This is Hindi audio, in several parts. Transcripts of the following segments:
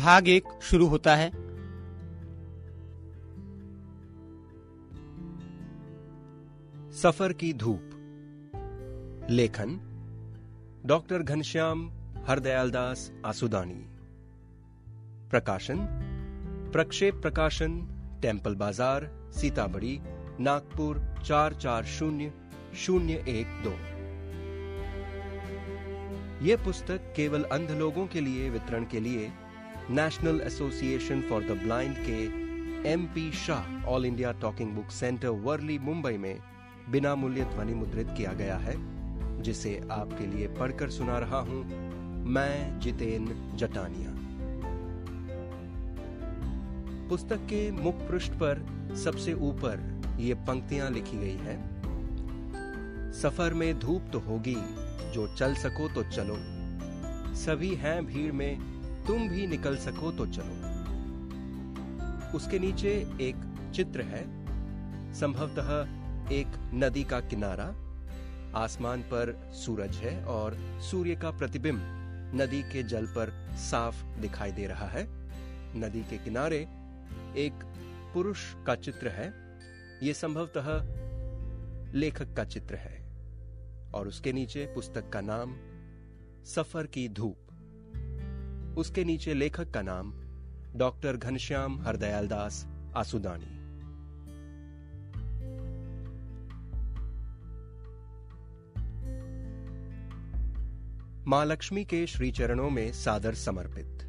भाग एक शुरू होता है। सफ़र की धूप। लेखन, डॉक्टर घनश्याम हरदयाल दास आसुदानी। प्रकाशन, प्रक्षेप प्रकाशन, टेंपल बाज़ार, सीताबड़ी, नागपुर, चार चार शून्य शून्य एक दो। ये पुस्तक केवल अंध लोगों के लिए वितरण के लिए national association for the blind के M P Shah all India talking book centre Worli Mumbai में बिना मूल्य ध्वनि मुद्रित किया गया है, जिसे आपके लिए पढ़कर सुना रहा हूँ मैं जितेन जटानिया। पुस्तक के मुख पृष्ठ पर सबसे ऊपर ये पंक्तियाँ लिखी गई है। सफ़र में धूप तो होगी, जो चल सको तो चलो। सभी हैं भीड़ में तुम भी निकल सको तो चलो। उसके नीचे एक चित्र है, संभवतः एक नदी का किनारा। आसमान पर सूरज है और सूर्य का प्रतिबिंब नदी के जल पर साफ़ दिखाई दे रहा है। नदी के किनारे एक पुरुष का चित्र है यह संभवतः लेखक का चित्र है। और उसके नीचे पुस्तक का नाम सफ़र की धूप। उसके नीचे लेखक का नाम डॉक्टर घनश्याम हरदयाल दास आसुदानी। माँ लक्ष्मी के श्री चरणों में सादर समर्पित।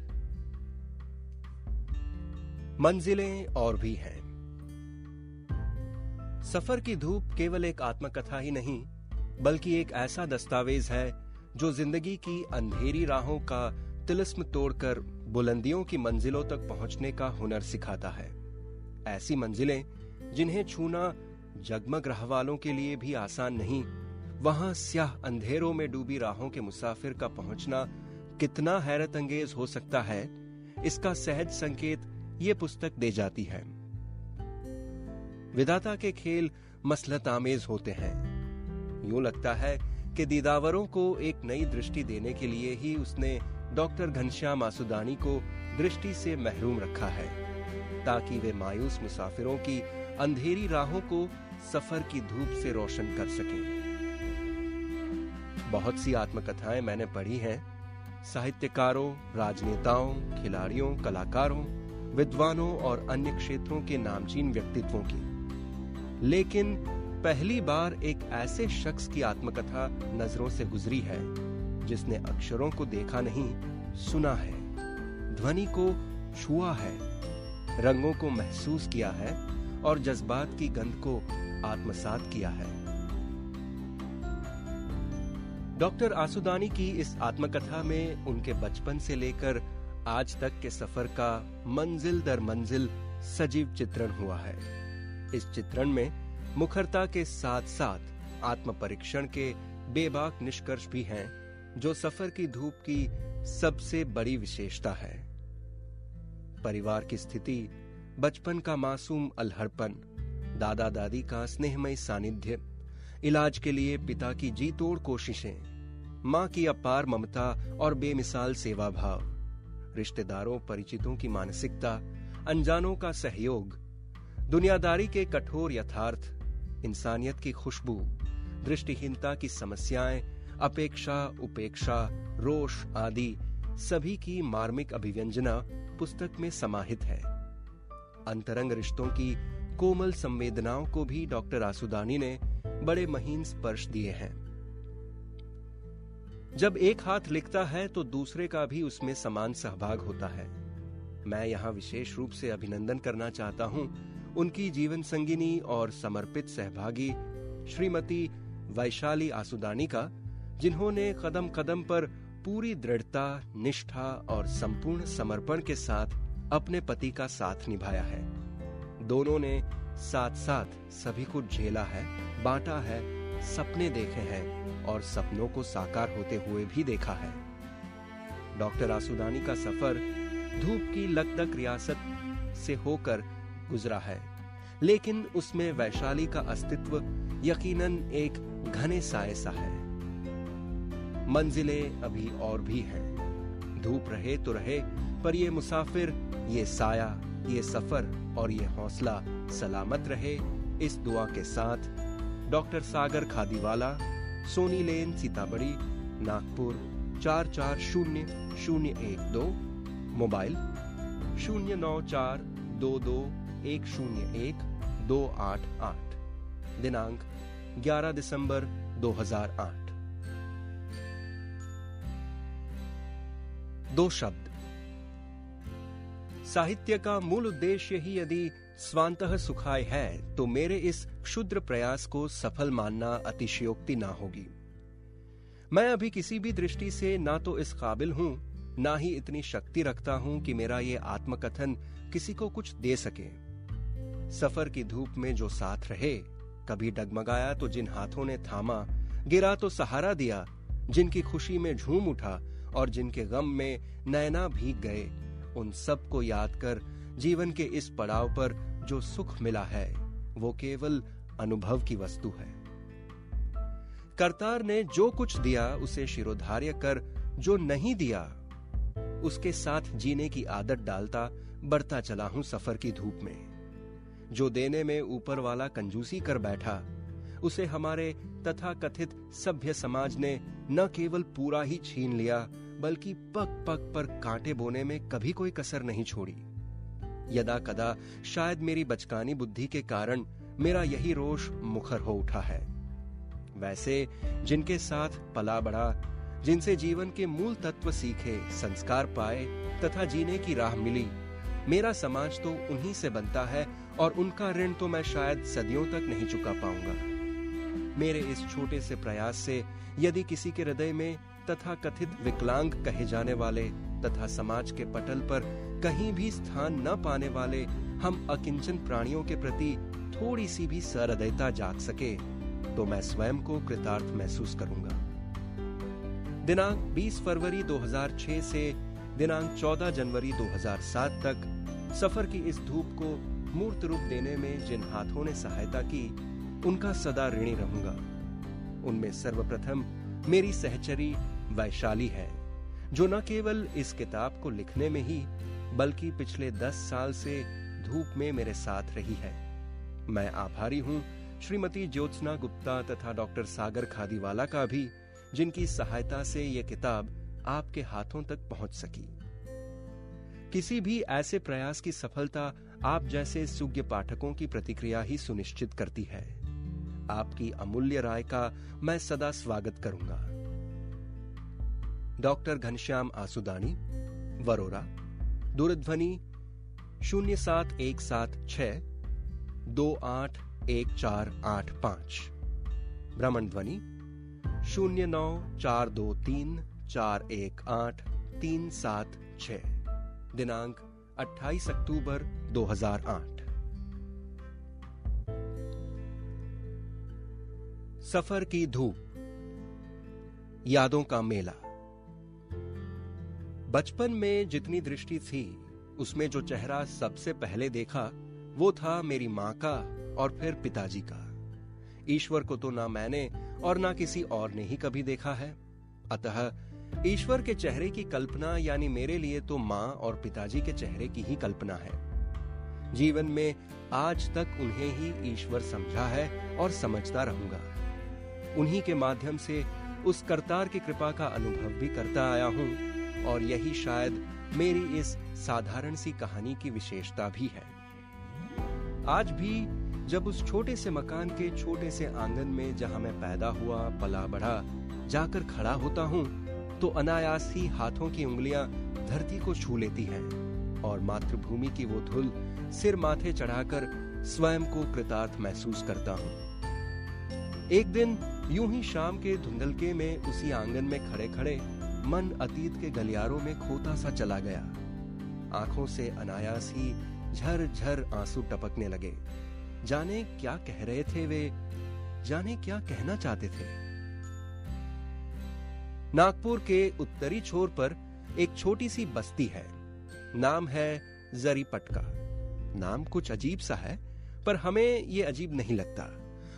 मंजिलें और भी हैं। सफ़र की धूप केवल एक आत्मकथा ही नहीं, बल्कि एक ऐसा दस्तावेज़ है जो ज़िंदगी की अंधेरी राहों का तिलिस्म तोड़कर बुलंदियों की मंजिलों तक पहुँचने का हुनर सिखाता है। ऐसी मंजिलें, जिन्हें छूना जगमग राह वालों के लिए भी आसान नहीं, वहाँ स्याह अंधेरों में डूबी राहों के मुसाफिर का पहुँचना कितना हैरत अंगेज हो सकता है, इसका सहज संकेत ये पुस्तक दे जाती है। विदाता के खेल मसलत आमेज होते हैं। यूँ लगता है कि दीदावरों को एक नई दृष्टि देने के लिए ही उसने डॉक्टर घनश्याम आसुदानी को दृष्टि से महरूम रखा है, ताकि वे मायूस मुसाफिरों की अंधेरी राहों को सफ़र की धूप से रोशन कर सकें। बहुत सी आत्मकथाएँ मैंने पढ़ी हैं। साहित्यकारों, राजनेताओं, खिलाड़ियों, कलाकारों, विद्वानों और अन्य क्षेत्रों के नामचीन व्यक्तित्वों की। लेकिन पहली बार एक ऐसे शख्स की आत्मकथा नज़रों से गुजरी है जिसने अक्षरों को देखा नहीं, सुना है। ध्वनि को छुआ है, रंगों को महसूस किया है और जज्बात की गंध को आत्मसात किया है। डॉक्टर आसुदानी की इस आत्मकथा में उनके बचपन से लेकर आज तक के सफ़र का मंजिल दर मंजिल सजीव चित्रण हुआ है। इस चित्रण में मुखरता के साथ साथ आत्म परीक्षण के बेबाक निष्कर्ष भी हैं। जो सफ़र की धूप की सबसे बड़ी विशेषता है। परिवार की स्थिति, बचपन का मासूम अलहड़पन दादा दादी का स्नेहमय सानिध्य, इलाज के लिए पिता की जी तोड़ कोशिशें, माँ की अपार ममता और बेमिसाल सेवा भाव रिश्तेदारों, परिचितों की मानसिकता, अनजानों का सहयोग, दुनियादारी के कठोर यथार्थ, इंसानियत की खुशबू, दृष्टिहीनता की समस्याएँ अपेक्षा, उपेक्षा, रोष आदि सभी की मार्मिक अभिव्यंजना पुस्तक में समाहित है। अंतरंग रिश्तों की कोमल संवेदनाओं को भी डॉक्टर आसुदानी ने बड़े महीन स्पर्श दिए हैं। जब एक हाथ लिखता है तो दूसरे का भी उसमें समान सहभाग होता है। मैं यहाँ विशेष रूप से अभिनंदन करना चाहता हूँ उनकी जीवन संगिनी और समर्पित सहभागी श्रीमती वैशाली आसुदानी का जिन्होंने कदम कदम पर पूरी दृढ़ता, निष्ठा और संपूर्ण समर्पण के साथ अपने पति का साथ निभाया है। दोनों ने साथ साथ सभी कुछ झेला है, बांटा है, सपने देखे हैं और सपनों को साकार होते हुए भी देखा है। डॉक्टर आसुदानी का सफ़र धूप की लगदक रियासत से होकर गुजरा है, लेकिन उसमें वैशाली का अस्तित्व यकीनन एक घने साय सा है। मंजिलें अभी और भी हैं। धूप रहे तो रहे, पर ये मुसाफिर, ये साया, ये सफ़र और ये हौसला सलामत रहे इस दुआ के साथ। डॉक्टर सागर खादीवाला सोनी लेन सीताबड़ी, नागपुर, चार चार शून्य शून्य एक दो, मोबाइल शून्य नौ चार दो दो एक शून्य एक दो आठ आठ, दिनांक 11 दिसंबर 2008 दो शब्द। साहित्य का मूल उद्देश्य ही यदि स्वांत सुखाय है तो मेरे इस क्षुद्र प्रयास को सफल मानना अतिशयोक्ति ना होगी। मैं अभी किसी भी दृष्टि से ना तो इस काबिल हूँ, ना ही इतनी शक्ति रखता हूँ कि मेरा ये आत्मकथन किसी को कुछ दे सके। सफ़र की धूप में जो साथ रहे, कभी डगमगाया तो जिन हाथों ने थामा, गिरा तो सहारा दिया, जिनकी खुशी में झूम उठा और जिनके गम में नैना भीग गए, उन सबको याद कर जीवन के इस पड़ाव पर जो सुख मिला है, वो केवल अनुभव की वस्तु है। करतार ने जो कुछ दिया, उसे शिरोधार्य कर, जो नहीं दिया, उसके साथ जीने की आदत डालता, बढ़ता चला हूँ सफ़र की धूप में। जो देने में ऊपर वाला कंजूसी कर बैठा, उसे हमारे तथा कथित सभ्य समाज ने न केवल पूरा ही छीन लिया बल्कि पग पग पर कांटे बोने में कभी कोई कसर नहीं छोड़ी। यदा कदा शायद मेरी बचकानी बुद्धि के कारण मेरा यही रोष मुखर हो उठा है। वैसे, जिनके साथ पला बढ़ा जिनसे जीवन के मूल तत्व सीखे, संस्कार पाए, तथा जीने की राह मिली, मेरा समाज तो उन्हीं से बनता है और उनका ऋण तो मैं शायद सदियों तक नहीं चुका पाऊँगा। मेरे इस छोटे से प्रयास से यदि किसी के हृदय में तथा कथित विकलांग कहे जाने वाले तथा समाज के पटल पर कहीं भी स्थान न पाने वाले हम अकिंचन प्राणियों के प्रति थोड़ी सी भी सहृदयता जाग सके तो मैं स्वयं को कृतार्थ महसूस करूँगा। दिनांक 20 फरवरी 2006 से दिनांक 14 जनवरी 2007 तक सफ़र की इस धूप को मूर्त रूप देने में जिन हाथों ने सहायता की, उनका सदा ऋणी रहूँगा। उनमें सर्वप्रथम मेरी सहचरी वैशाली है, जो न केवल इस किताब को लिखने में ही, बल्कि पिछले दस साल से धूप में मेरे साथ रही है। मैं आभारी हूँ श्रीमती ज्योत्सना गुप्ता तथा डॉक्टर सागर खादीवाला का भी, जिनकी सहायता से यह किताब आपके हाथों तक पहुँच सकी। किसी भी ऐसे प्रयास की सफलता आप जैसे सुज्ञ पाठकों की प्रतिक्रिया ही सुनिश्चित करती है। आपकी अमूल्य राय का मैं सदा स्वागत करूँगा। डॉक्टर घनश्याम आसुदानी, वरोरा, दूरध्वनि शून्य सात एक सात छ दो आठ एक चार आठ पाँच भ्रमण ध्वनि शून्य नौ चार दो तीन चार एक आठ तीन सात छ दिनांक 28 अक्टूबर 2008 सफ़र की धूप, यादों का मेला। बचपन में जितनी दृष्टि थी, उसमें जो चेहरा सबसे पहले देखा, वो था मेरी माँ का और फिर पिताजी का। ईश्वर को तो ना मैंने और ना किसी और ने ही कभी देखा है। अतः ईश्वर के चेहरे की कल्पना यानी मेरे लिए तो माँ और पिताजी के चेहरे की ही कल्पना है। जीवन में आज तक उन्हें ही ईश्वर समझा है और समझता रहूँगा। उन्हीं के माध्यम से उस करतार की कृपा का अनुभव भी करता आया हूँ। और यही शायद मेरी इस साधारण सी कहानी की विशेषता भी है। आज भी जब उस छोटे से मकान के छोटे से आँगन में जहाँ मैं पैदा हुआ, पला बढ़ा, जाकर खड़ा होता हूँ तो अनायास ही हाथों की उंगलियाँ धरती को छू लेती हैं और मातृभूमि की वो धुल सिर माथे चढ़ाकर स्वयं को कृतार्थ महसूस करता हूँ। एक दिन यूँ ही शाम के धुंधलके में उसी आँगन में खड़े खड़े मन अतीत के गलियारों में खोता सा चला गया। आँखों से अनायास ही झर झर आँसू टपकने लगे। जाने क्या कह रहे थे वे? जाने क्या कहना चाहते थे? नागपुर के उत्तरी छोर पर एक छोटी सी बस्ती है। नाम है जरी पटका नाम कुछ अजीब सा है, पर हमें ये अजीब नहीं लगता,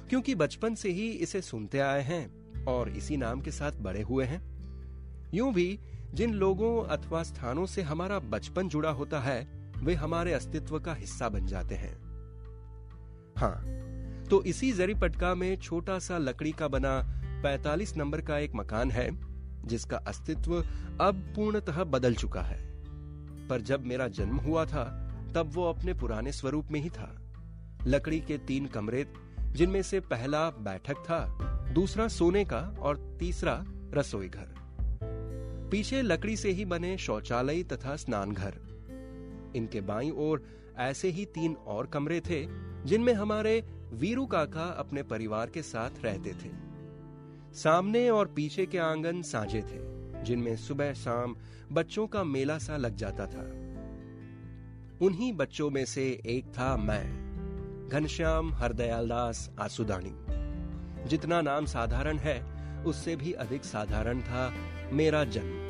क्योंकि बचपन से ही इसे सुनते आए हैं और इसी नाम के साथ बड़े हुए हैं। यूँ भी, जिन लोगों अथवा स्थानों से हमारा बचपन जुड़ा होता है, वे हमारे अस्तित्व का हिस्सा बन जाते हैं। हाँ तो इसी जरी पटका में छोटा सा लकड़ी का बना 45 नंबर का एक मकान है, जिसका अस्तित्व अब पूर्णतः बदल चुका है। पर जब मेरा जन्म हुआ था, तब वो अपने पुराने स्वरूप में ही था। लकड़ी के तीन कमरे, जिनमें से पहला बैठक था, दूसरा सोने का और तीसरा रसोई घर। पीछे लकड़ी से ही बने शौचालय तथा स्नान घर इनके बाई ओर ऐसे ही तीन और कमरे थे, जिनमें हमारे वीरू काका अपने परिवार के साथ रहते थे। सामने और पीछे के आँगन साझे थे, जिनमें सुबह शाम बच्चों का मेला सा लग जाता था। उन्हीं बच्चों में से एक था मैं, घनश्याम हरदयाल दास आसुदानी जितना नाम साधारण है, उससे भी अधिक साधारण था मेरा जन्म।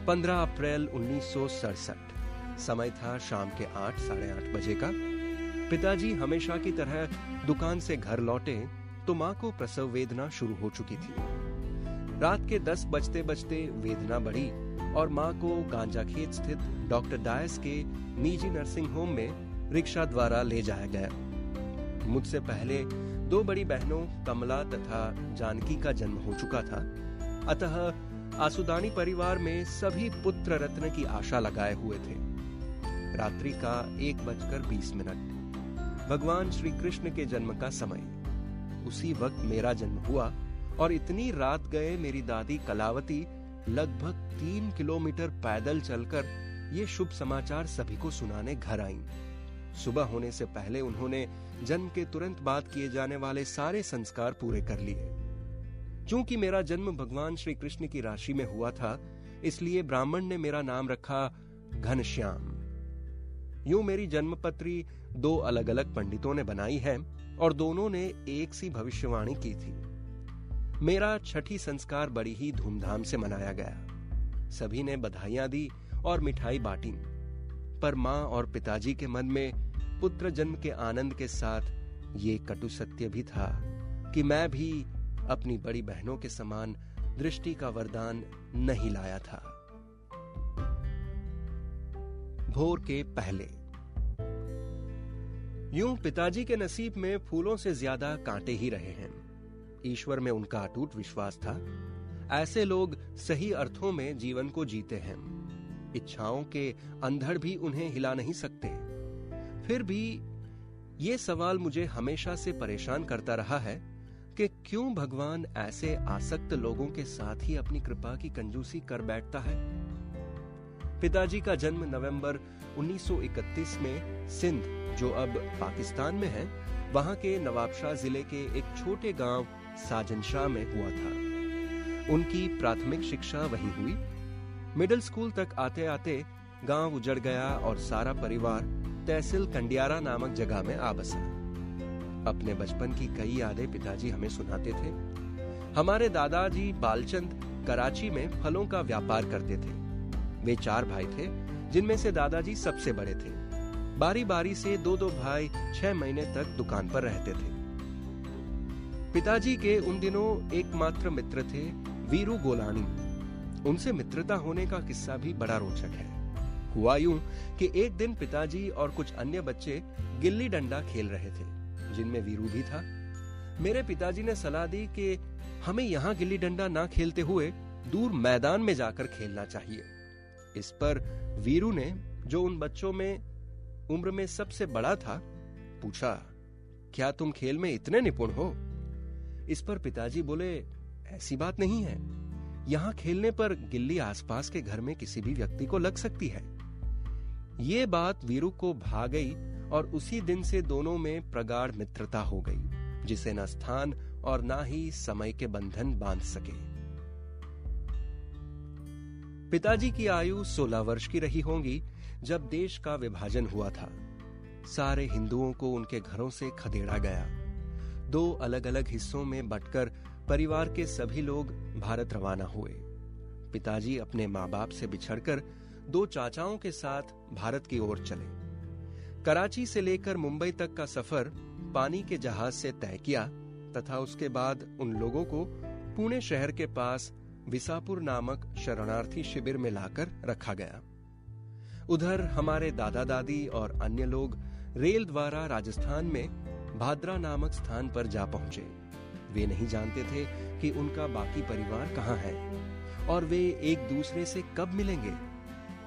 15 अप्रैल उन्नीस सौ सड़सठ। समय था शाम के आठ, साढ़े आठ बजे का। पिताजी हमेशा की तरह दुकान से घर लौटे तो माँ को प्रसव वेदना शुरू हो चुकी थी। रात के दस बजते बजते वेदना बढ़ी और माँ को गांजा खेत स्थित डॉक्टर डायस के निजी नर्सिंग होम में रिक्शा द्वारा ले जाया गया। मुझसे पहले दो बड़ी बहनों कमला तथा जानकी का जन्म हो चुका था। अतः आसुदानी परिवार में सभी पुत्र रत्न की आशा लगाए हुए थे। रात्रि का एक बजकर बीस मिनट। भगवान श्री कृष्ण के जन्म का समय। उसी वक्त मेरा जन्म हुआ और इतनी रात गए मेरी दादी कलावती लगभग तीन किलोमीटर पैदल चलकर ये शुभ समाचार सभी को सुनाने घर आईं। सुबह होने से पहले उन्होंने जन्म के तुरंत बाद किए जाने वाले सारे संस्कार पूरे कर लिए। चूँकि मेरा जन्म भगवान श्री कृष्ण की राशि में हुआ था, इसलिए ब्राह्मण ने मेरा नाम रखा घनश्याम। यूँ मेरी जन्मपत्री दो अलग अलग पंडितों ने बनाई है और दोनों ने एक सी भविष्यवाणी की थी। मेरा छठी संस्कार बड़ी ही धूमधाम से मनाया गया। सभी ने बधाइयाँ दी और मिठाई बांटी। पर माँ और पिताजी के मन में पुत्र जन्म के आनंद के साथ ये कटु सत्य भी था कि मैं भी अपनी बड़ी बहनों के समान दृष्टि का वरदान नहीं लाया था। भोर के पहले। यूँ पिताजी के नसीब में फूलों से ज़्यादा कांटे ही रहे हैं। ईश्वर में उनका अटूट विश्वास था। ऐसे लोग सही अर्थों में जीवन को जीते हैं। इच्छाओं के अंधड़ भी उन्हें हिला नहीं सकते। फिर भी ये सवाल मुझे हमेशा से परेशान करता रहा है कि क्यों भगवान ऐसे आसक्त लोगों के साथ ही अपनी कृपा की कंजूसी कर बैठता है? पिताजी का जन्म नवंबर 1931 में सिंध, जो अब पाकिस्तान में है, वहाँ के नवाबशाह ज़िले के एक छोटे गाँव साजनशाह में हुआ था। उनकी प्राथमिक शिक्षा वहीं हुई। मिडिल स्कूल तक आते आते गाँव उजड़ गया और सारा परिवार तहसील कंडियारा नामक जगह में आ बसा। अपने बचपन की कई यादें पिताजी हमें सुनाते थे। हमारे दादाजी बालचंद कराची में फलों का व्यापार करते थे। वे चार भाई थे, जिनमें से दादाजी सबसे बड़े थे। बारी बारी से दो दो भाई छह महीने तक दुकान पर रहते थे। पिताजी के उन दिनों एकमात्र मित्र थे वीरू गोलानी। उनसे मित्रता होने का किस्सा भी बड़ा रोचक है। हुआ यूँ कि एक दिन पिताजी और कुछ अन्य बच्चे गिल्ली डंडा खेल रहे थे। जिनमें वीरू भी था। मेरे पिताजी ने सलाह दी कि हमें यहाँ गिल्ली डंडा ना खेलते हुए दूर मैदान में जाकर खेलना चाहिए। इस पर वीरू ने, जो उन बच्चों में उम्र में सबसे बड़ा था, पूछा, क्या तुम खेल में इतने निपुण हो? इस पर पिताजी बोले, ऐसी बात नहीं है। यहाँ खेलने पर गिल्ली आसपास के घर में किसी भी व्यक्ति को लग सकती है। ये बात वीरू को भा गई और उसी दिन से दोनों में प्रगाढ़ मित्रता हो गई, जिसे न स्थान और ना ही समय के बंधन बाँध सके। पिताजी की आयु 16 वर्ष की रही होंगी, जब देश का विभाजन हुआ था। सारे हिंदुओं को उनके घरों से खदेड़ा गया। दो अलग अलग हिस्सों में बटकर परिवार के सभी लोग भारत रवाना हुए। पिताजी अपने माँ बाप से बिछड़कर दो चाचाओं के साथ भारत की ओर चले। कराची से लेकर मुंबई तक का सफ़र पानी के जहाज़ से तय किया तथा उसके बाद उन लोगों को पुणे शहर के पास विसापुर नामक शरणार्थी शिविर में लाकर रखा गया। उधर हमारे दादा दादी और अन्य लोग रेल द्वारा राजस्थान में भाद्रा नामक स्थान पर जा पहुँचे। वे नहीं जानते थे कि उनका बाकी परिवार कहाँ है और वे एक दूसरे से कब मिलेंगे।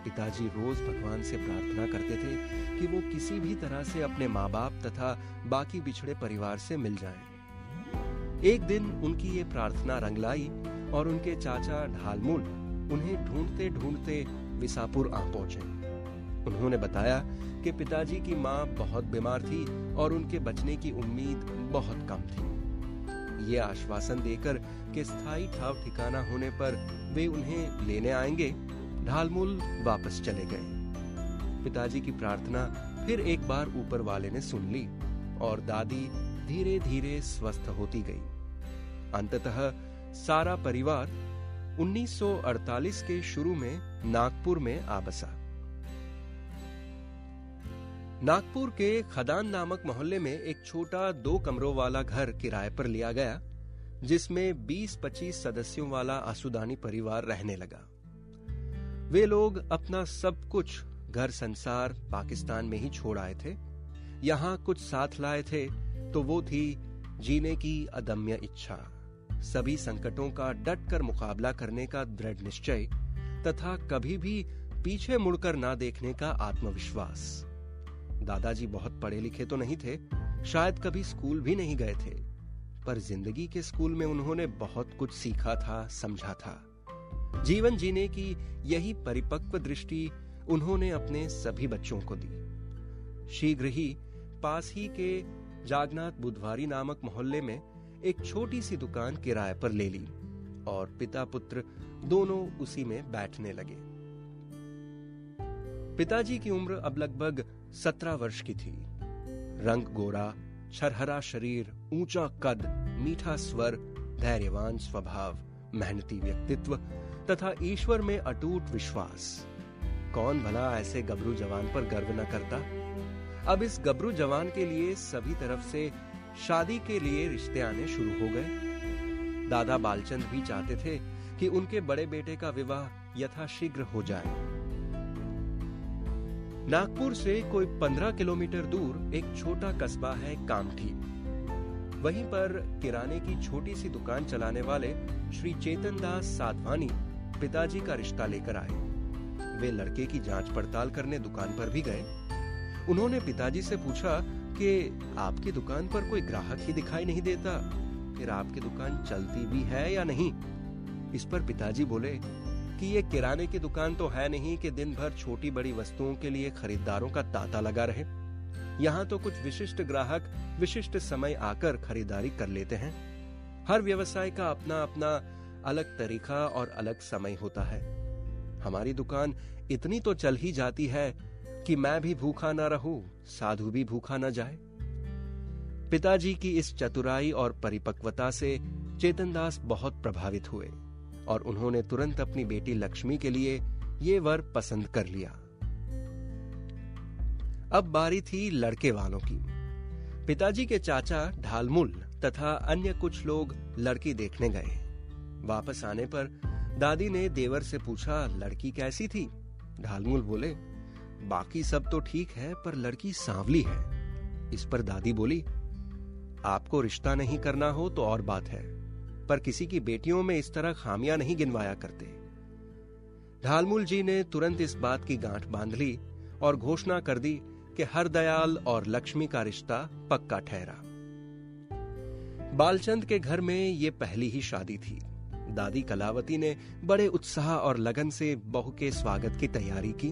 पिताजी रोज भगवान से प्रार्थना करते थे कि वो किसी भी तरह से अपने माँ बाप तथा बाकी बिछड़े परिवार से मिल जाएँ। एक दिन उनकी ये प्रार्थना रंग लाई और उनके चाचा ढालमुल उन्हें ढूंढते ढूंढते विसापुर आ पहुँचे उन्होंने बताया कि पिताजी की माँ बहुत बीमार थी और उनके बचने की उम्मीद बहुत कम थी ये आश्वासन देकर कि स्थायी ठाव ठिकाना होने पर वे उन्हें लेने आएँगे ढालमुल वापस चले गए। पिताजी की प्रार्थना फिर एक बार ऊपर वाले ने सुन ली और दादी धीरे धीरे स्वस्थ होती गई। अंततः सारा परिवार 1948 के शुरू में नागपुर में आ बसा। नागपुर के खदान नामक मोहल्ले में एक छोटा दो कमरों वाला घर किराए पर लिया गया, जिसमें 20-25 सदस्यों वाला आसुदानी परिवार रहने लगा। वे लोग अपना सब कुछ घर संसार पाकिस्तान में ही छोड़ आए थे। यहाँ कुछ साथ लाए थे तो वो थी जीने की अदम्य इच्छा। सभी संकटों का डट कर मुकाबला करने का दृढ़ निश्चय, तथा कभी भी पीछे मुड़कर ना देखने का आत्मविश्वास। दादाजी बहुत पढ़े लिखे तो नहीं थे, शायद कभी स्कूल भी नहीं गए थे, पर ज़िंदगी के स्कूल में उन्होंने बहुत कुछ सीखा था, समझा था। जीवन जीने की यही परिपक्व दृष्टि उन्होंने अपने सभी बच्चों को दी। शीघ्र ही पास ही के जागनाथ बुधवारी नामक मोहल्ले में एक छोटी सी दुकान किराए पर ले ली और पिता पुत्र दोनों उसी में बैठने लगे। पिताजी की उम्र अब लगभग सत्रह वर्ष की थी। रंग गोरा, छरहरा शरीर, ऊँचा कद, मीठा स्वर, धैर्यवान स्वभाव, मेहनती व्यक्तित्व तथा ईश्वर में अटूट विश्वास। कौन भला ऐसे गबरू जवान पर गर्व न करता? अब इस गबरू जवान के लिए सभी तरफ़ से शादी के लिए रिश्ते आने शुरू हो गए। दादा बालचंद भी चाहते थे कि उनके बड़े बेटे का विवाह यथाशीघ्र हो जाए। नागपुर से कोई पंद्रह किलोमीटर दूर एक छोटा कस्बा है कामठी। वहीं पर किराने की छोटी सी दुकान चलाने वाले श्री चेतन दास साधवानी पिताजी का रिश्ता लेकर आए। वे लड़के की जाँच पड़ताल करने दुकान पर भी गए। उन्होंने पिताजी से पूछा कि, आपकी दुकान पर कोई ग्राहक ही दिखाई नहीं देता? फिर आपकी दुकान चलती भी है या नहीं? इस पर पिताजी बोले कि, ये किराने की दुकान तो है नहीं कि दिन भर छोटी बड़ी वस्तुओं के लिए खरीदारों का तांता लगा रहे। यहाँ तो कुछ विशिष्ट ग्राहक विशिष्ट समय आकर खरीदारी कर लेते हैं। हर व्यवसाय का अपना अपना अलग तरीका और अलग समय होता है। हमारी दुकान इतनी तो चल ही जाती है कि मैं भी भूखा ना रहूँ, साधु भी भूखा ना जाए। पिताजी की इस चतुराई और परिपक्वता से चेतनदास बहुत प्रभावित हुए और उन्होंने तुरंत अपनी बेटी लक्ष्मी के लिए ये वर पसंद कर लिया। अब बारी थी लड़के वालों की। पिताजी के चाचा ढालमुल तथा अन्य कुछ लोग लड़की देखने गए। वापस आने पर दादी ने देवर से पूछा, लड़की कैसी थी? ढालमुल बोले, बाकी सब तो ठीक है, पर लड़की सांवली है। इस पर दादी बोली, आपको रिश्ता नहीं करना हो तो और बात है, पर किसी की बेटियों में इस तरह खामियाँ नहीं गिनवाया करते। ढालमुल जी ने तुरंत इस बात की गांठ बाँध ली और घोषणा कर दी कि हर दयाल और लक्ष्मी का रिश्ता पक्का ठहरा। बालचंद के घर में ये पहली ही शादी थी। दादी कलावती ने बड़े उत्साह और लगन से बहू के स्वागत की तैयारी की।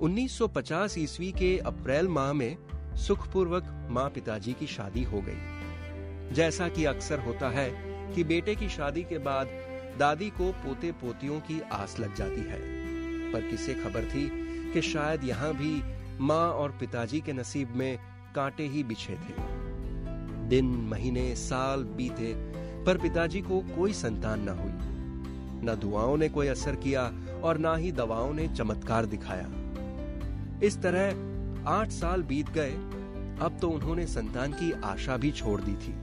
1950 ईस्वी के अप्रैल माह में सुखपूर्वक माँ पिताजी की शादी हो गई। जैसा कि अक्सर होता है कि बेटे की शादी के बाद दादी को पोते पोतियों की आस लग जाती है। पर किसे खबर थी कि शायद यहाँ भी माँ और पिताजी के नसीब में कांटे ही बिछे थे। दिन, महीने, साल बीते पर पिताजी को कोई संतान न हुई। न दुआओं ने कोई असर किया और ना ही दवाओं ने चमत्कार दिखाया। इस तरह आठ साल बीत गए, अब तो उन्होंने संतान की आशा भी छोड़ दी थी।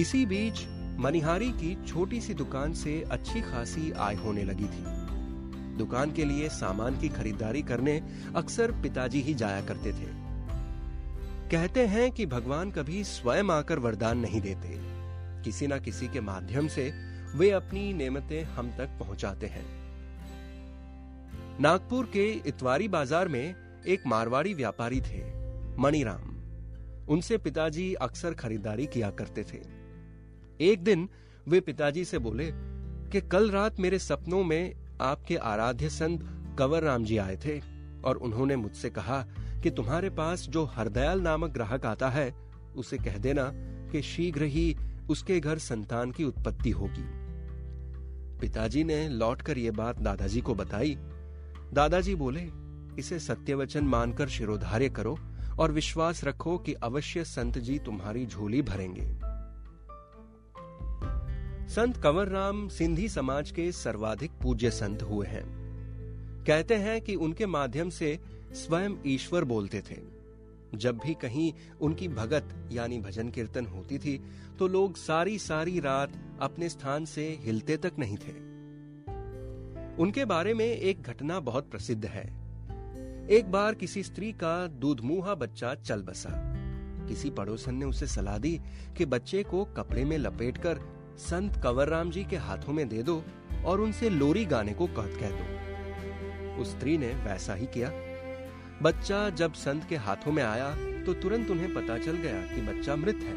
इसी बीच मनिहारी की छोटी सी दुकान से अच्छी खासी आय होने लगी थी। दुकान के लिए सामान की खरीदारी करने अक्सर पिताजी ही जाया करते थे। कहते हैं कि भगवान कभी स्वयं आकर वरदान नहीं देते। किसी ना किसी के माध्यम से वे अपनी नेमतें हम तक पहुंचाते हैं। नागपुर के इतवारी बाज़ार में एक मारवाड़ी व्यापारी थे, मणिराम। उनसे पिताजी अक्सर खरीदारी किया करते थे। एक दिन वे पिताजी से बोले कि कल रात मेरे सपनों में आपके आराध्य संत कंवर राम जी आए थे और उन्होंने मुझसे कहा कि तुम्हारे पास जो हरदयाल नामक ग्राहक आता है, उसे कह देना कि शीघ्र ही उसके घर संतान की उत्पत्ति होगी। पिताजी ने लौटकर यह बात दादाजी को बताई। दादाजी बोले, इसे सत्यवचन मानकर शिरोधार्य करो और विश्वास रखो कि अवश्य संत जी तुम्हारी झोली भरेंगे। संत कंवर राम सिंधी समाज के सर्वाधिक पूज्य संत हुए हैं। कहते हैं कि उनके माध्यम से स्वयं ईश्वर बोलते थे। जब भी कहीं उनकी भगत, यानी भजन कीर्तन होती थी तो लोग सारी सारी रात अपने स्थान से हिलते तक नहीं थे। उनके बारे में एक घटना बहुत प्रसिद्ध है। एक बार किसी स्त्री का दूधमुहा बच्चा चल बसा। किसी पड़ोसन ने उसे सलाह दी कि बच्चे को कपड़े में लपेटकर संत कंवर राम जी के हाथों में दे दो और उनसे लोरी गाने को कह दो। उस स्त्री ने वैसा ही किया। बच्चा जब संत के हाथों में आया तो तुरंत उन्हें पता चल गया कि बच्चा मृत है।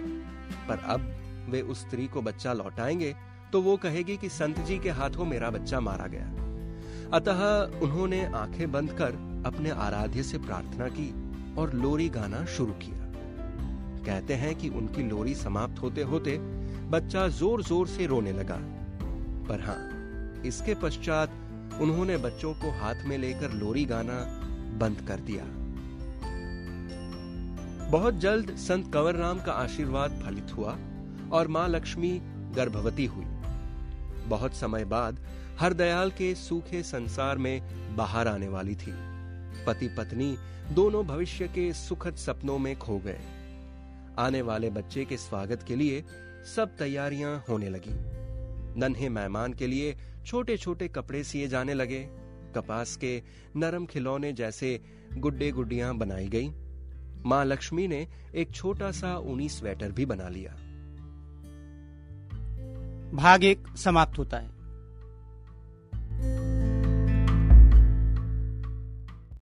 पर अब वे उस स्त्री को बच्चा लौटाएँगे तो वो कहेगी कि संत जी के हाथों मेरा बच्चा मारा गया। अतः उन्होंने आँखें बंद कर अपने आराध्य से प्रार्थना की और लोरी गाना शुरू किया। कहते हैं कि उनकी लोरी समाप्त होते होते बच्चा ज़ोर ज़ोर से रोने लगा। पर हाँ, इसके पश्चात उन्होंने बच्चों को हाथ में लेकर लोरी गाना बंद कर दिया। बहुत जल्द संत कंवर राम का आशीर्वाद फलित हुआ और माँ लक्ष्मी गर्भवती हुई। बहुत समय बाद हरदयाल के सूखे संसार में बाहर आने वाली थी। पति पत्नी दोनों भविष्य के सुखद सपनों में खो गए। आने वाले बच्चे के स्वागत के लिए सब तैयारियाँ होने लगी। नन्हे मेहमान के लिए छोटे छोटे कपड़े सिए जाने लगे। कपास के नरम खिलौने जैसे गुड्डे गुड्डियाँ बनाई गई। माँ लक्ष्मी ने एक छोटा सा ऊनी स्वेटर भी बना लिया। भाग एक समाप्त होता है।